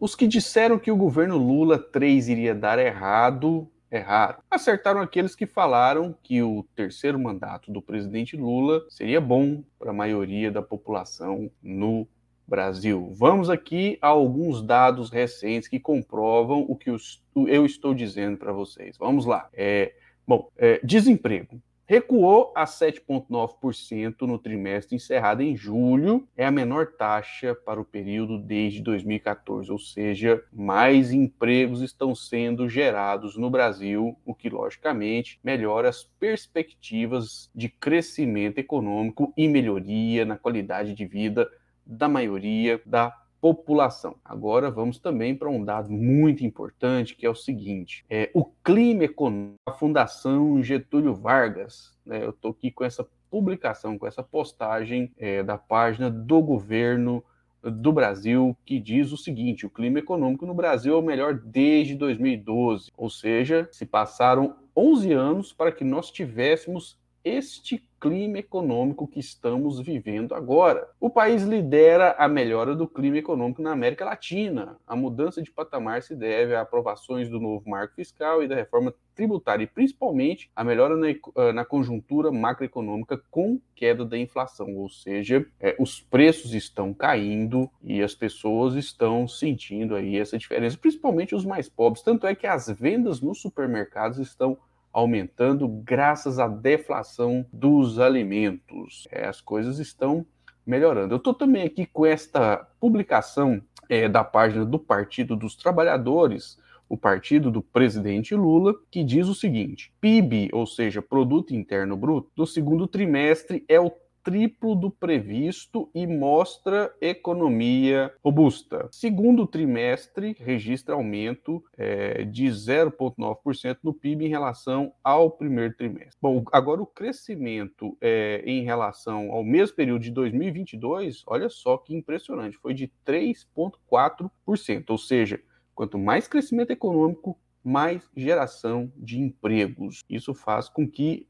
Os que disseram que o governo Lula 3 iria dar errado, erraram. Acertaram aqueles que falaram que o terceiro mandato do presidente Lula seria bom para a maioria da população no Brasil. Vamos aqui a alguns dados recentes que comprovam o que eu estou dizendo para vocês. Vamos lá. É, bom, é, desemprego recuou a 7,9% no trimestre encerrado em julho, é a menor taxa para o período desde 2014, ou seja, mais empregos estão sendo gerados no Brasil, o que logicamente melhora as perspectivas de crescimento econômico e melhoria na qualidade de vida da maioria da população. Agora vamos também para um dado muito importante, que é o seguinte: é, o clima econômico, a Fundação Getúlio Vargas, né, eu estou aqui com essa publicação, com essa postagem é, da página do governo do Brasil, que diz o seguinte: o clima econômico no Brasil é o melhor desde 2012, ou seja, se passaram 11 anos para que nós tivéssemos este clima econômico que estamos vivendo agora. O país lidera a melhora do clima econômico na América Latina. A mudança de patamar se deve a aprovações do novo marco fiscal e da reforma tributária, e principalmente a melhora na, eh, na conjuntura macroeconômica com queda da inflação, ou seja, é, os preços estão caindo e as pessoas estão sentindo aí essa diferença, principalmente os mais pobres. Tanto é que as vendas nos supermercados estão aumentando graças à deflação dos alimentos. É, as coisas estão melhorando. Eu estou também aqui com esta publicação é, da página do Partido dos Trabalhadores, o partido do presidente Lula, que diz o seguinte: PIB, ou seja, Produto Interno Bruto, do segundo trimestre é o triplo do previsto e mostra economia robusta. Segundo trimestre, registra aumento é, de 0,9% no PIB em relação ao primeiro trimestre. Bom, agora o crescimento é, em relação ao mesmo período de 2022, olha só que impressionante, foi de 3,4%, ou seja, quanto mais crescimento econômico, mais geração de empregos. Isso faz com que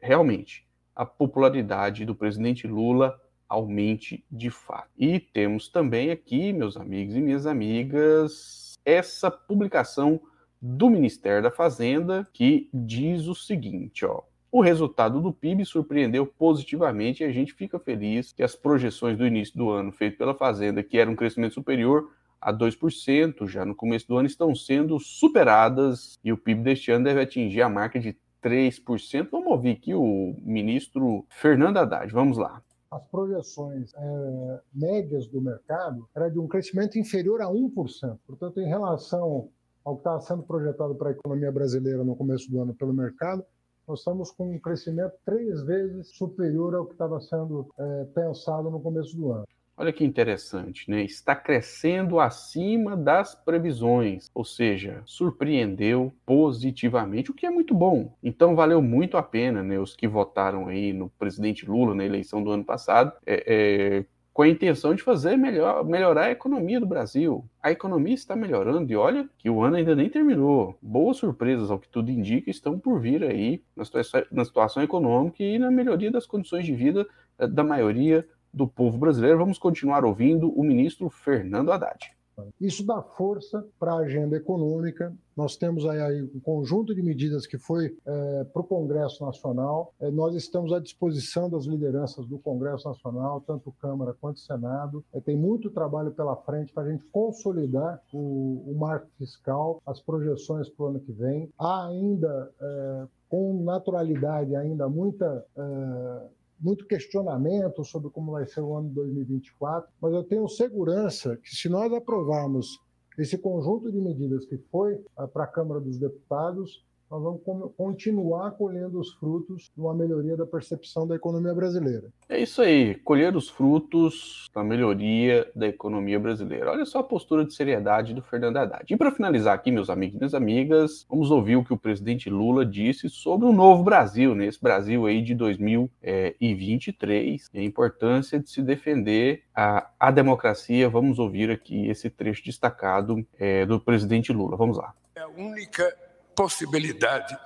realmente a popularidade do presidente Lula aumente de fato. E temos também aqui, meus amigos e minhas amigas, essa publicação do Ministério da Fazenda que diz o seguinte, ó: o resultado do PIB surpreendeu positivamente e a gente fica feliz que as projeções do início do ano feitas pela Fazenda, que era um crescimento superior a 2%, já no começo do ano estão sendo superadas e o PIB deste ano deve atingir a marca de 3%. Vamos ouvir aqui o ministro Fernando Haddad. Vamos lá. As projeções é, médias do mercado era de um crescimento inferior a 1%. Portanto, em relação ao que estava sendo projetado para a economia brasileira no começo do ano pelo mercado, nós estamos com um crescimento três vezes superior ao que estava sendo é, pensado no começo do ano. Olha que interessante, né? Está crescendo acima das previsões, ou seja, surpreendeu positivamente, o que é muito bom. Então valeu muito a pena, né? Os que votaram aí no presidente Lula na eleição do ano passado, é, é, com a intenção de fazer melhor, melhorar a economia do Brasil. A economia está melhorando e olha que o ano ainda nem terminou. Boas surpresas, ao que tudo indica, estão por vir aí na situação, na situação econômica e na melhoria das condições de vida eh, da maioria do povo brasileiro. Vamos continuar ouvindo o ministro Fernando Haddad. Isso dá força para a agenda econômica. Nós temos aí um conjunto de medidas que foi é, para o Congresso Nacional. É, nós estamos à disposição das lideranças do Congresso Nacional, tanto Câmara quanto Senado. É, tem muito trabalho pela frente para a gente consolidar o, o, marco fiscal, as projeções para o ano que vem. Há ainda, é, com naturalidade, ainda muita é, muito questionamento sobre como vai ser o ano de 2024, mas eu tenho segurança que se nós aprovarmos esse conjunto de medidas que foi ah, para a Câmara dos Deputados, nós vamos continuar colhendo os frutos de uma melhoria da percepção da economia brasileira. É isso aí, colher os frutos da melhoria da economia brasileira. Olha só a postura de seriedade do Fernando Haddad. E para finalizar aqui, meus amigos e minhas amigas, vamos ouvir o que o presidente Lula disse sobre o novo Brasil, nesse né? Brasil aí de 2023, e a importância de se defender a, a democracia. Vamos ouvir aqui esse trecho destacado é, do presidente Lula. Vamos lá. É a única possibilidade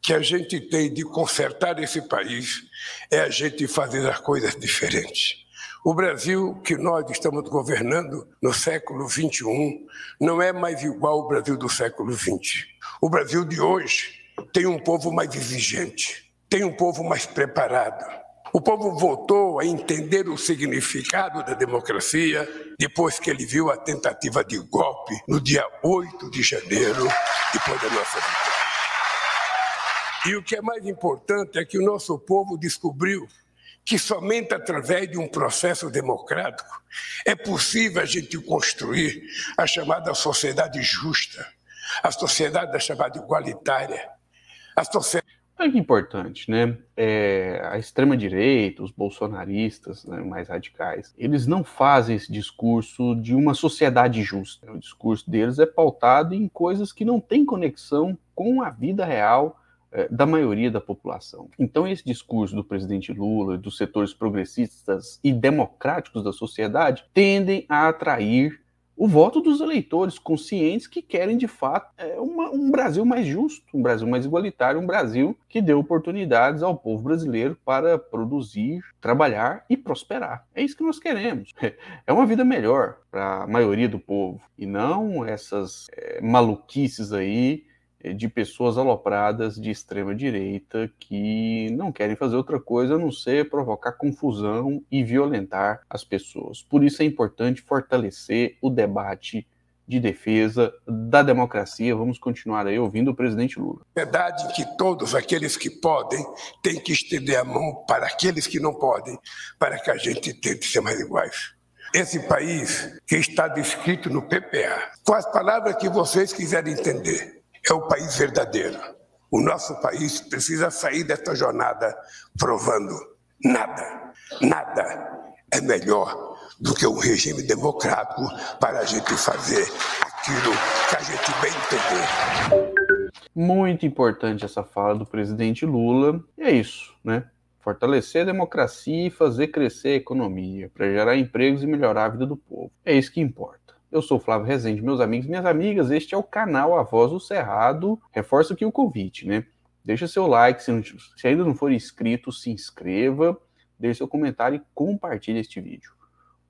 que a gente tem de consertar esse país é a gente fazer as coisas diferentes. O Brasil que nós estamos governando no século XXI não é mais igual ao Brasil do século XX. O Brasil de hoje tem um povo mais exigente, tem um povo mais preparado. O povo voltou a entender o significado da democracia depois que ele viu a tentativa de golpe no dia 8 de janeiro, depois da nossa vitória. E o que é mais importante é que o nosso povo descobriu que somente através de um processo democrático é possível a gente construir a chamada sociedade justa, a sociedade chamada igualitária, a sociedade Olha que importante, né? É, a extrema-direita, os bolsonaristas né, mais radicais, eles não fazem esse discurso de uma sociedade justa. O discurso deles é pautado em coisas que não têm conexão com a vida real é, da maioria da população. Então, esse discurso do presidente Lula, dos setores progressistas e democráticos da sociedade, tendem a atrair o voto dos eleitores conscientes que querem, de fato, é, uma, um Brasil mais justo, um Brasil mais igualitário, um Brasil que dê oportunidades ao povo brasileiro para produzir, trabalhar e prosperar. É isso que nós queremos. É uma vida melhor para a maioria do povo e não essas é, maluquices aí de pessoas alopradas de extrema direita que não querem fazer outra coisa a não ser provocar confusão e violentar as pessoas. Por isso é importante fortalecer o debate de defesa da democracia. Vamos continuar aí ouvindo o presidente Lula. Verdade que todos aqueles que podem têm que estender a mão para aqueles que não podem, para que a gente tente ser mais iguais. Esse país que está descrito no PPA, com as palavras que vocês quiserem entender, é o país verdadeiro. O nosso país precisa sair desta jornada provando nada, nada é melhor do que um regime democrático para a gente fazer aquilo que a gente bem entender. Muito importante essa fala do presidente Lula. E é isso, né? Fortalecer a democracia e fazer crescer a economia para gerar empregos e melhorar a vida do povo. É isso que importa. Eu sou Flávio Rezende, meus amigos minhas amigas, este é o canal A Voz do Cerrado. Reforço aqui o convite, né? Deixa seu like, se, não, se ainda não for inscrito, se inscreva, deixe seu comentário e compartilhe este vídeo.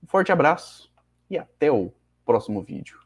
Um forte abraço e até o próximo vídeo.